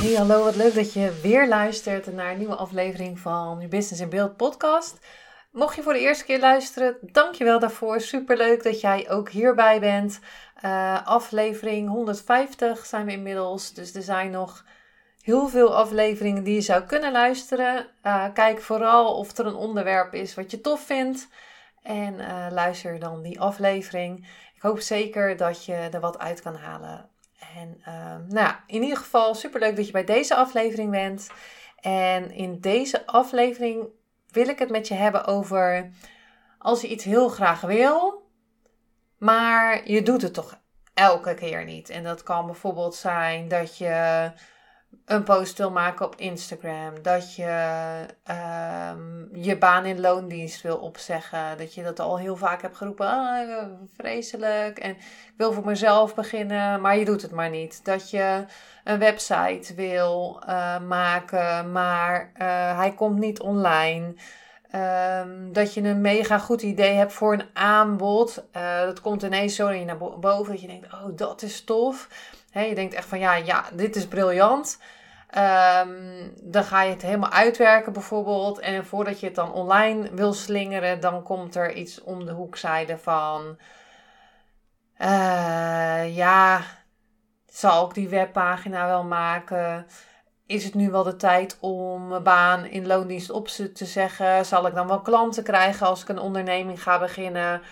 Hey, hallo, wat leuk dat je weer luistert naar een nieuwe aflevering van je Business in Beeld podcast. Mocht je voor de eerste keer luisteren, dankjewel daarvoor. Superleuk dat jij ook hierbij bent. Uh, aflevering 150 zijn we inmiddels, dus er zijn nog heel veel afleveringen die je zou kunnen luisteren. Uh, kijk vooral of er een onderwerp is wat je tof vindt en uh, luister dan die aflevering. Ik hoop zeker dat je er wat uit kan halen en uh, nou, in ieder geval superleuk dat je bij deze aflevering bent. En in deze aflevering wil ik het met je hebben over als je iets heel graag wil, maar je doet het toch elke keer niet. En dat kan bijvoorbeeld zijn dat je een post wil maken op Instagram. Dat je um, je baan in loondienst wil opzeggen. Dat je dat al heel vaak hebt geroepen. Ah, vreselijk. En ik wil voor mezelf beginnen, maar je doet het maar niet. Dat je een website wil uh, maken, maar uh, hij komt niet online. Um, dat je een mega goed idee hebt voor een aanbod. Uh, dat komt ineens zo naar boven dat je denkt, oh dat is tof. Je denkt echt van ja, ja, dit is briljant. Um, dan ga je het helemaal uitwerken bijvoorbeeld. En voordat je het dan online wil slingeren, dan komt er iets om de hoekzijde van... Uh, ja, zal ik die webpagina wel maken? Is het nu wel de tijd om mijn baan in loondienst op te zeggen? Zal ik dan wel klanten krijgen als ik een onderneming ga beginnen?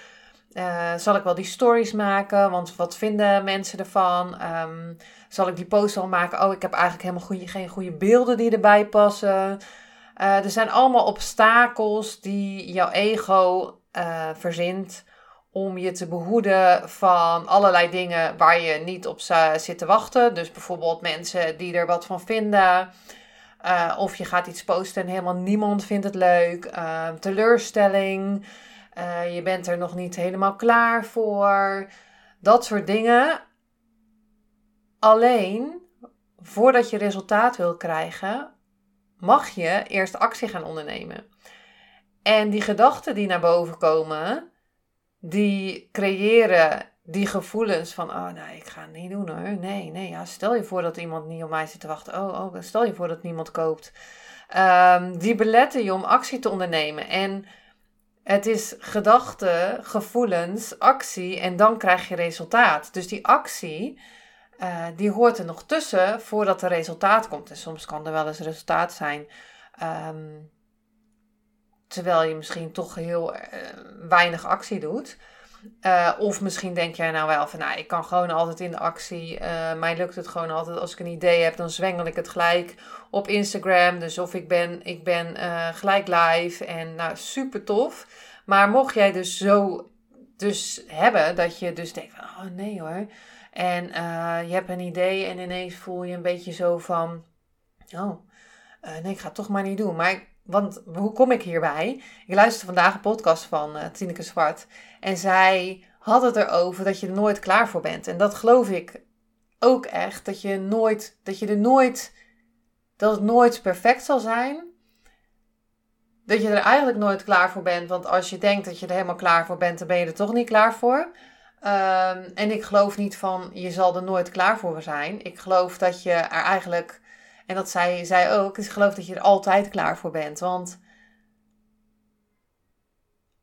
Uh, zal ik wel die stories maken? Want wat vinden mensen ervan? Um, zal ik die post wel maken? Oh, ik heb eigenlijk helemaal geen goede beelden die erbij passen. Uh, er zijn allemaal obstakels die jouw ego uh, verzint om je te behoeden van allerlei dingen waar je niet op zit te wachten. Dus bijvoorbeeld mensen die er wat van vinden. Of je gaat iets posten en helemaal niemand vindt het leuk. Uh, teleurstelling. Uh, je bent er nog niet helemaal klaar voor. Dat soort dingen. Alleen, voordat je resultaat wil krijgen, mag je eerst actie gaan ondernemen. En die gedachten die naar boven komen, die creëren die gevoelens van, oh nee, ik ga het niet doen hoor. Nee, nee, ja, stel je voor dat iemand niet op mij zit te wachten. Oh, oh stel je voor dat niemand koopt. Um, die beletten je om actie te ondernemen. En het is gedachten, gevoelens, actie en dan krijg je resultaat. Dus die actie, uh, die hoort er nog tussen voordat er resultaat komt. En soms kan er wel eens resultaat zijn. Um, terwijl je misschien toch heel uh, weinig actie doet. Uh, of misschien denk jij nou wel van, nou, ik kan gewoon altijd in de actie. Uh, mij lukt het gewoon altijd. Als ik een idee heb, dan zwengel ik het gelijk op Instagram. Dus of ik ben, ik ben uh, gelijk live en nou, super tof. Maar mocht jij dus zo dus hebben dat je dus denkt van, oh nee hoor. En je hebt een idee en ineens voel je een beetje zo van, oh, nee, ik ga het toch maar niet doen. Maar want hoe kom ik hierbij? Ik luisterde vandaag een podcast van uh, Tineke Zwart. En zij had het erover dat je er nooit klaar voor bent. En dat geloof ik ook echt. Dat je, nooit, dat je er nooit. Dat het nooit perfect zal zijn. Dat je er eigenlijk nooit klaar voor bent. Want als je denkt dat je er helemaal klaar voor bent, dan ben je er toch niet klaar voor. Um, en ik geloof niet van je zal er nooit klaar voor zijn. Ik geloof dat je er eigenlijk en dat zei zij ook. Dus ik geloof dat je er altijd klaar voor bent. Want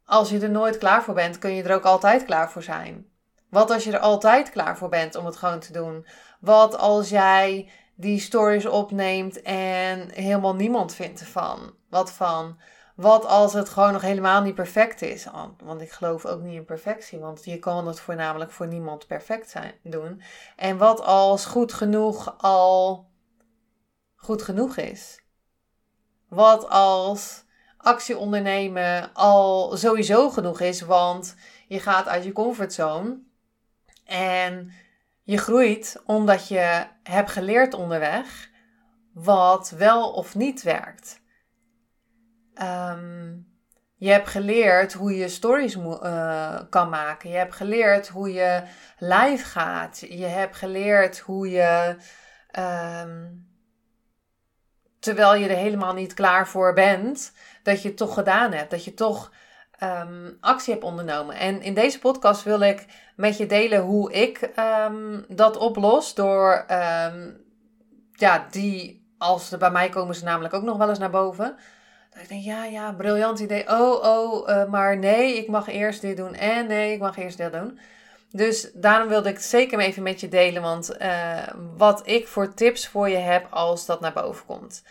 als je er nooit klaar voor bent, kun je er ook altijd klaar voor zijn. Wat als je er altijd klaar voor bent om het gewoon te doen? Wat als jij die stories opneemt en helemaal niemand vindt ervan? Wat van? Wat als het gewoon nog helemaal niet perfect is? Want ik geloof ook niet in perfectie, want je kan het voornamelijk voor niemand perfect zijn, doen. En wat als goed genoeg al goed genoeg is? Wat als actie ondernemen al sowieso genoeg is, want je gaat uit je comfortzone en Je groeit omdat je hebt geleerd onderweg wat wel of niet werkt. Ehm, je hebt geleerd hoe je stories uh, kan maken. Je hebt geleerd hoe je live gaat. Je hebt geleerd hoe je, ehm, terwijl je er helemaal niet klaar voor bent, dat je het toch gedaan hebt. Dat je toch Ehm, actie heb ondernomen. En in deze podcast wil ik met je delen hoe ik ehm, dat oplos. Door, um, ja, die, als ze bij mij komen ze namelijk ook nog wel eens naar boven. Dat ik denk, ja, ja, briljant idee. Oh, oh, uh, maar nee, ik mag eerst dit doen. En nee, ik mag eerst dit doen. Dus daarom wilde ik het zeker even met je delen. Want uh, wat ik voor tips voor je heb als dat naar boven komt.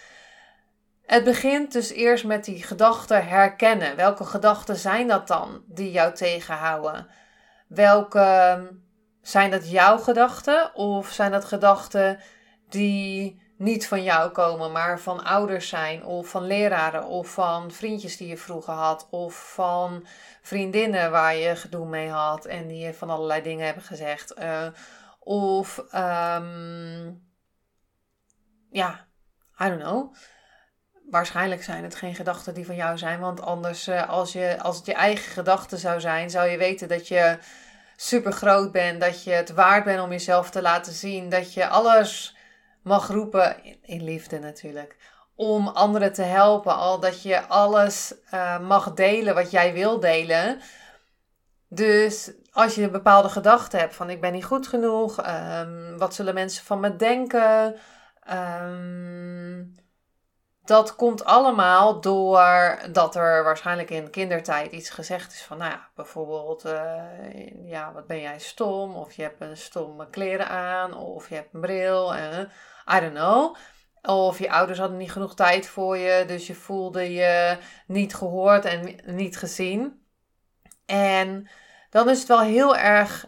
Het begint dus eerst met die gedachten herkennen. Welke gedachten zijn dat dan die jou tegenhouden? Welke zijn dat jouw gedachten of zijn dat gedachten die niet van jou komen, maar van ouders zijn of van leraren of van vriendjes die je vroeger had of van vriendinnen waar je gedoe mee had en die je van allerlei dingen hebben gezegd. Uh, of um, ja, I don't know waarschijnlijk zijn het geen gedachten die van jou zijn. Want anders, uh, als, je, als het je eigen gedachten zou zijn, zou je weten dat je super groot bent. Dat je het waard bent om jezelf te laten zien. Dat je alles mag roepen, in, liefde natuurlijk. Om anderen te helpen. Al dat je alles uh, mag delen wat jij wil delen. Dus als je een bepaalde gedachte hebt van ik ben niet goed genoeg. Um, wat zullen mensen van me denken? Um, dat komt allemaal door dat er waarschijnlijk in kindertijd iets gezegd is van, nou ja, bijvoorbeeld, uh, ja, wat ben jij stom? Of je hebt een stomme kleren aan, of je hebt een bril, en I don't know. Of je ouders hadden niet genoeg tijd voor je, dus je voelde je niet gehoord en niet gezien. En dan is het wel heel erg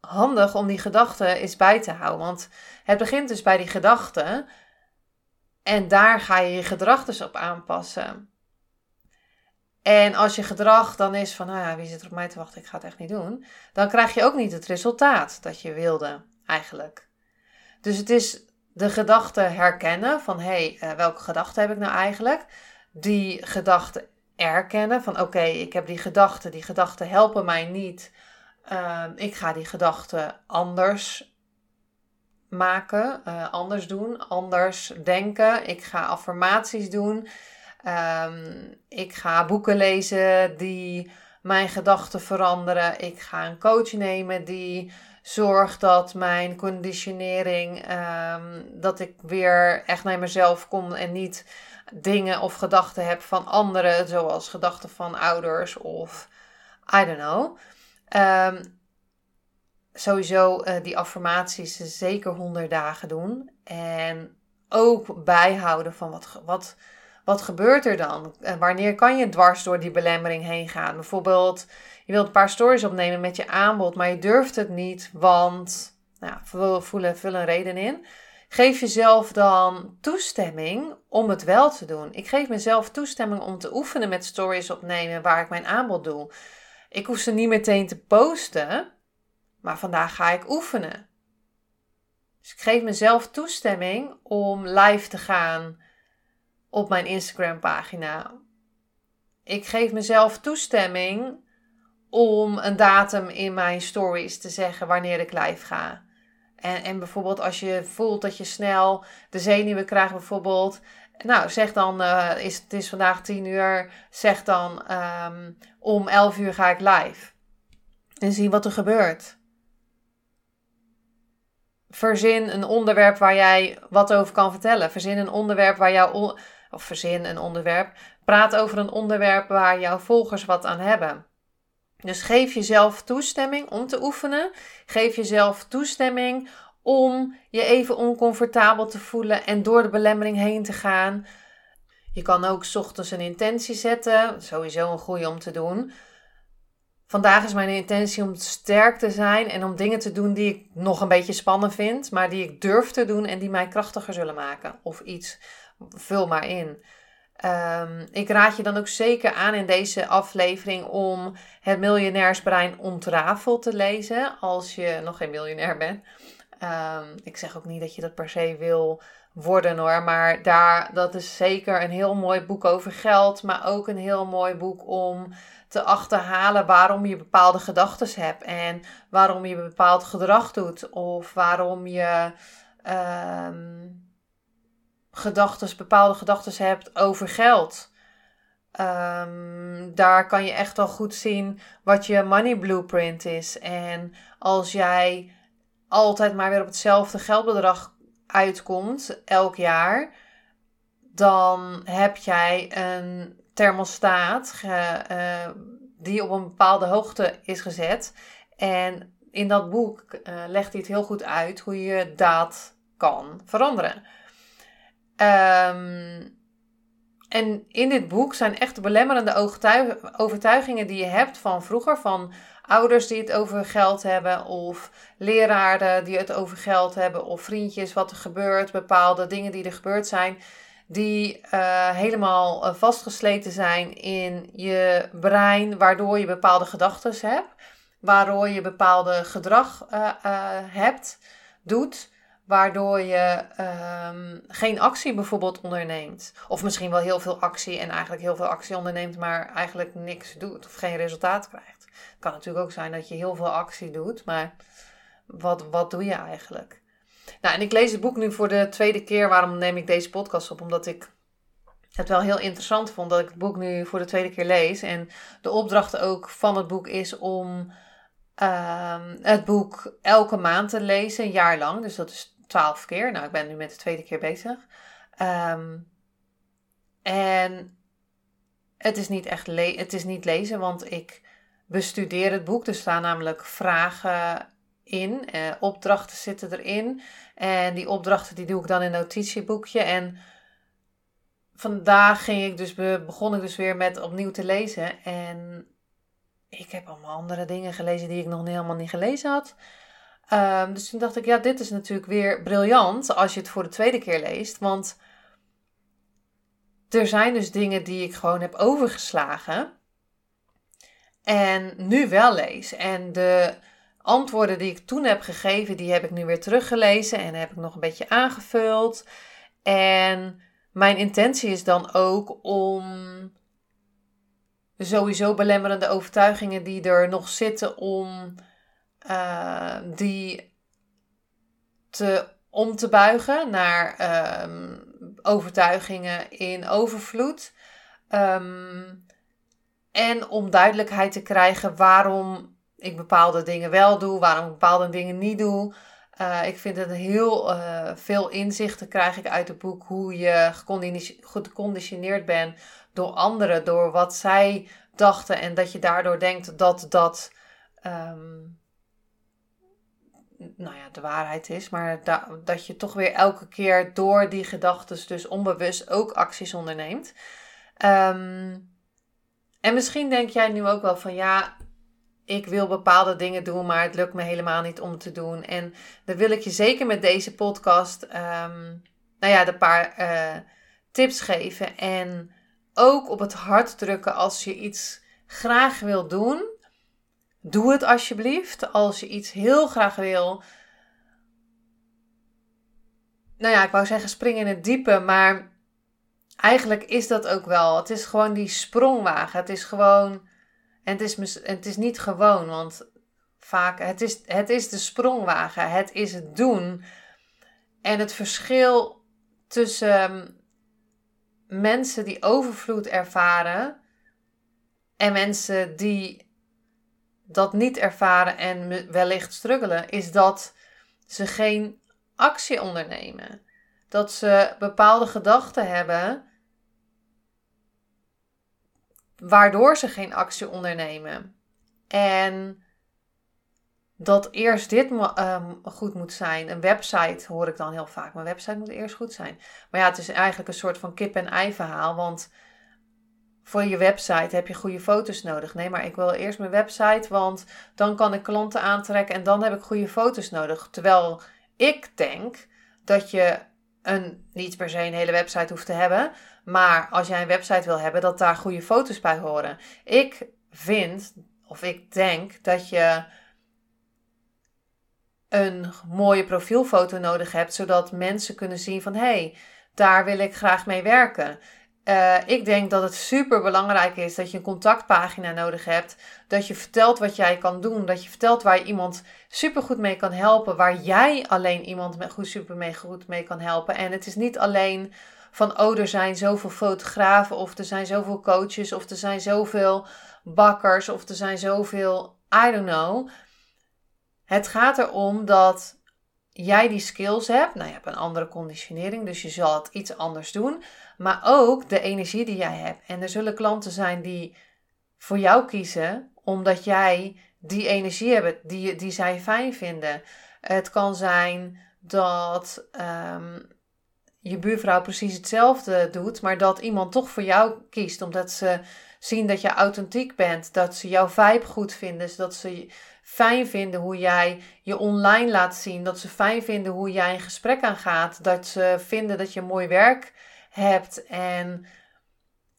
handig om die gedachten eens bij te houden. Want het begint dus bij die gedachten. En daar ga je je gedrag dus op aanpassen. En als je gedrag dan is van, ja, wie zit er op mij te wachten, ik ga het echt niet doen. Dan krijg je ook niet het resultaat dat je wilde, eigenlijk. Dus het is de gedachte herkennen van, hé, hey, uh, welke gedachte heb ik nou eigenlijk? Die gedachte erkennen van, oké, ik heb die gedachten, die gedachten helpen mij niet. Uh, ik ga die gedachten anders maken, uh, anders doen, anders denken. Ik ga affirmaties doen. Um, ik ga boeken lezen die mijn gedachten veranderen. Ik ga een coach nemen die zorgt dat mijn conditionering, um, dat ik weer echt naar mezelf kom en niet dingen of gedachten heb van anderen, zoals gedachten van ouders of I don't know. Um, sowieso uh, die affirmaties zeker 100 dagen doen. En ook bijhouden van wat, wat, wat gebeurt er dan? Wanneer kan je dwars door die belemmering heen gaan? Bijvoorbeeld, je wilt een paar stories opnemen met je aanbod, maar je durft het niet, want nou, vullen een reden in. Geef jezelf dan toestemming om het wel te doen. Ik geef mezelf toestemming om te oefenen met stories opnemen waar ik mijn aanbod doe. Ik hoef ze niet meteen te posten, maar vandaag ga ik oefenen. Dus ik geef mezelf toestemming om live te gaan op mijn Instagram pagina. Ik geef mezelf toestemming om een datum in mijn stories te zeggen wanneer ik live ga. En, en bijvoorbeeld als je voelt dat je snel de zenuwen krijgt, bijvoorbeeld. Nou, zeg dan, uh, is, het is vandaag 10 uur. Zeg dan, um, om 11 uur ga ik live. En zie wat er gebeurt. Verzin een onderwerp waar jij wat over kan vertellen. Verzin een onderwerp waar jouw. Of verzin een onderwerp. Praat over een onderwerp waar jouw volgers wat aan hebben. Dus geef jezelf toestemming om te oefenen. Geef jezelf toestemming om je even oncomfortabel te voelen en door de belemmering heen te gaan. Je kan ook ochtends een intentie zetten. Sowieso een goede om te doen. Vandaag is mijn intentie om sterk te zijn en om dingen te doen die ik nog een beetje spannend vind, maar die ik durf te doen en die mij krachtiger zullen maken. Of iets, vul maar in. Um, ik raad je dan ook zeker aan in deze aflevering om het miljonairsbrein ontrafeld te lezen als je nog geen miljonair bent. Ehm, ik zeg ook niet dat je dat per se wil worden hoor. Maar daar, dat is zeker een heel mooi boek over geld. Maar ook een heel mooi boek om te achterhalen waarom je bepaalde gedachten hebt. En waarom je bepaald gedrag doet. Of waarom je um, gedachtes, bepaalde gedachten hebt over geld. Um, daar kan je echt wel goed zien wat je money blueprint is. En als jij altijd maar weer op hetzelfde geldbedrag uitkomt elk jaar, dan heb jij een thermostaat uh, die op een bepaalde hoogte is gezet. En in dat boek uh, legt hij het heel goed uit hoe je dat kan veranderen. Um, en in dit boek zijn echt de belemmerende overtuigingen die je hebt van vroeger, van ouders die het over geld hebben, of leraren die het over geld hebben, of vriendjes, wat er gebeurt, bepaalde dingen die er gebeurd zijn, die uh, helemaal uh, vastgesleten zijn in je brein, waardoor je bepaalde gedachten hebt, waardoor je bepaalde gedrag uh, hebt, doet waardoor je um, geen actie bijvoorbeeld onderneemt. Of misschien wel heel veel actie en eigenlijk heel veel actie onderneemt, maar eigenlijk niks doet of geen resultaat krijgt. Het kan natuurlijk ook zijn dat je heel veel actie doet, maar wat, wat doe je eigenlijk? Nou, en ik lees het boek nu voor de tweede keer. Waarom neem ik deze podcast op? Omdat ik het wel heel interessant vond dat ik het boek nu voor de tweede keer lees. En de opdracht ook van het boek is om um, het boek elke maand te lezen, een jaar lang. Dus dat is twaalf keer. Nou, ik ben nu met de tweede keer bezig. Ehm, en het is niet echt het is niet lezen, want ik bestudeer het boek. Er staan namelijk vragen in, eh, opdrachten zitten erin. En die opdrachten die doe ik dan in een notitieboekje. En vandaag ging ik dus begon ik dus weer met opnieuw te lezen. En ik heb allemaal andere dingen gelezen die ik nog helemaal niet gelezen had. Um, dus toen dacht ik, ja, dit is natuurlijk weer briljant als je het voor de tweede keer leest. Want er zijn dus dingen die ik gewoon heb overgeslagen. En nu wel lees. En de antwoorden die ik toen heb gegeven, die heb ik nu weer teruggelezen. En heb ik nog een beetje aangevuld. En mijn intentie is dan ook om sowieso belemmerende overtuigingen die er nog zitten om uh, die te, om te buigen naar um, overtuigingen in overvloed. Um, en om duidelijkheid te krijgen waarom ik bepaalde dingen wel doe, waarom ik bepaalde dingen niet doe. Uh, ik vind het heel uh, veel inzichten krijg ik uit het boek hoe je geconditioneerd bent door anderen, door wat zij dachten en dat je daardoor denkt dat dat um, nou ja, de waarheid is, maar dat je toch weer elke keer door die gedachten dus onbewust ook acties onderneemt. Um, en misschien denk jij nu ook wel van ja, ik wil bepaalde dingen doen, maar het lukt me helemaal niet om te doen. En dan wil ik je zeker met deze podcast, um, nou ja, de paar uh, tips geven en ook op het hart drukken als je iets graag wil doen Doe het alsjeblieft. Als je iets heel graag wil. Nou ja, ik wou zeggen spring in het diepe, maar eigenlijk is dat ook wel. Het is gewoon die sprongwagen. Het is gewoon. En het is, het is niet gewoon, want vaak. Het is, het is de sprongwagen. Het is het doen. En het verschil tussen mensen die overvloed ervaren en mensen die dat niet ervaren en wellicht struggelen, is dat ze geen actie ondernemen. Dat ze bepaalde gedachten hebben waardoor ze geen actie ondernemen. En dat eerst dit um, goed moet zijn. Een website hoor ik dan heel vaak. Mijn website moet eerst goed zijn. Maar ja, het is eigenlijk een soort van kip-en-ei verhaal. Want voor je website heb je goede foto's nodig. Nee, maar ik wil eerst mijn website, want dan kan ik klanten aantrekken en dan heb ik goede foto's nodig. Terwijl ik denk dat je een, niet per se een hele website hoeft te hebben, maar als jij een website wil hebben, dat daar goede foto's bij horen. Ik vind, of ik denk, dat je een mooie profielfoto nodig hebt, zodat mensen kunnen zien van hé, hey, daar wil ik graag mee werken. Uh, ik denk dat het super belangrijk is dat je een contactpagina nodig hebt. Dat je vertelt wat jij kan doen. Dat je vertelt waar je iemand super goed mee kan helpen. Waar jij alleen iemand met goed, super mee, goed mee kan helpen. En het is niet alleen van oh, er zijn zoveel fotografen. Of er zijn zoveel coaches. Of er zijn zoveel bakkers. Of er zijn zoveel. I don't know. Het gaat erom dat jij die skills hebt. Nou, je hebt een andere conditionering, dus je zal het iets anders doen. Maar ook de energie die jij hebt. En er zullen klanten zijn die voor jou kiezen, omdat jij die energie hebt die, die zij fijn vinden. Het kan zijn dat ehm, je buurvrouw precies hetzelfde doet, maar dat iemand toch voor jou kiest, omdat ze zien dat je authentiek bent, dat ze jouw vibe goed vinden, dat ze fijn vinden hoe jij je online laat zien, dat ze fijn vinden hoe jij een gesprek aangaat, dat ze vinden dat je mooi werk hebt en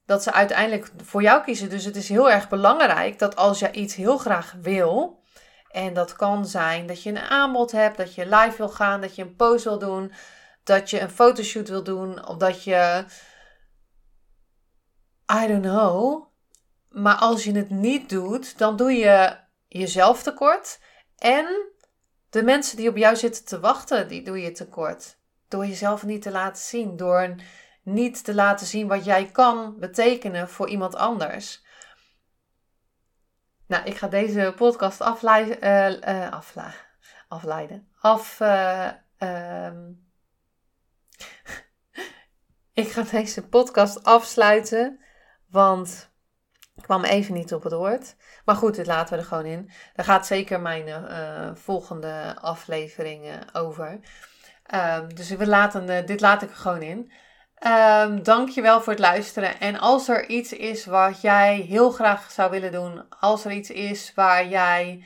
dat ze uiteindelijk voor jou kiezen. Dus het is heel erg belangrijk dat als je iets heel graag wil, en dat kan zijn dat je een aanbod hebt, dat je live wil gaan, dat je een post wil doen, dat je een fotoshoot wil doen, of dat je. I don't know. Maar als je het niet doet, dan doe je jezelf tekort. En de mensen die op jou zitten te wachten, die doe je tekort. Door jezelf niet te laten zien. Door niet te laten zien wat jij kan betekenen voor iemand anders. Nou, ik ga deze podcast afleiden. Uh, uh, afleiden. Af. Uh, ik ga deze podcast afsluiten. Want ik kwam even niet op het woord. Maar goed, dit laten we er gewoon in. Daar gaat zeker mijn uh, volgende afleveringen over. Um, dus we laten, uh, dit laat ik er gewoon in. Um, dankjewel voor het luisteren. En als er iets is wat jij heel graag zou willen doen, als er iets is waar jij,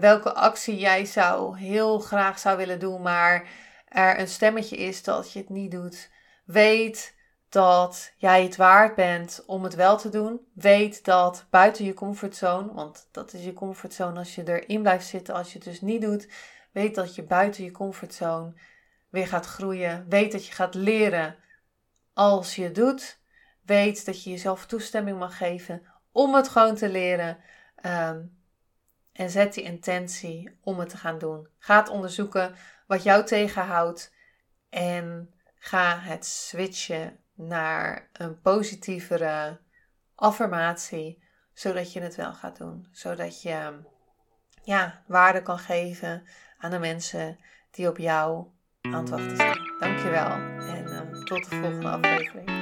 welke actie jij zou heel graag zou willen doen, maar er een stemmetje is dat je het niet doet, weet dat jij het waard bent om het wel te doen. Weet dat buiten je comfortzone, want dat is je comfortzone als je erin blijft zitten, als je het dus niet doet. Weet dat je buiten je comfortzone weer gaat groeien. Weet dat je gaat leren als je het doet. Weet dat je jezelf toestemming mag geven om het gewoon te leren. Ehm, en zet die intentie om het te gaan doen. Ga het onderzoeken wat jou tegenhoudt. En ga het switchen naar een positievere affirmatie, zodat je het wel gaat doen. Zodat je ja, waarde kan geven aan de mensen die op jou aan het wachten zijn. Dankjewel en uh, tot de volgende aflevering.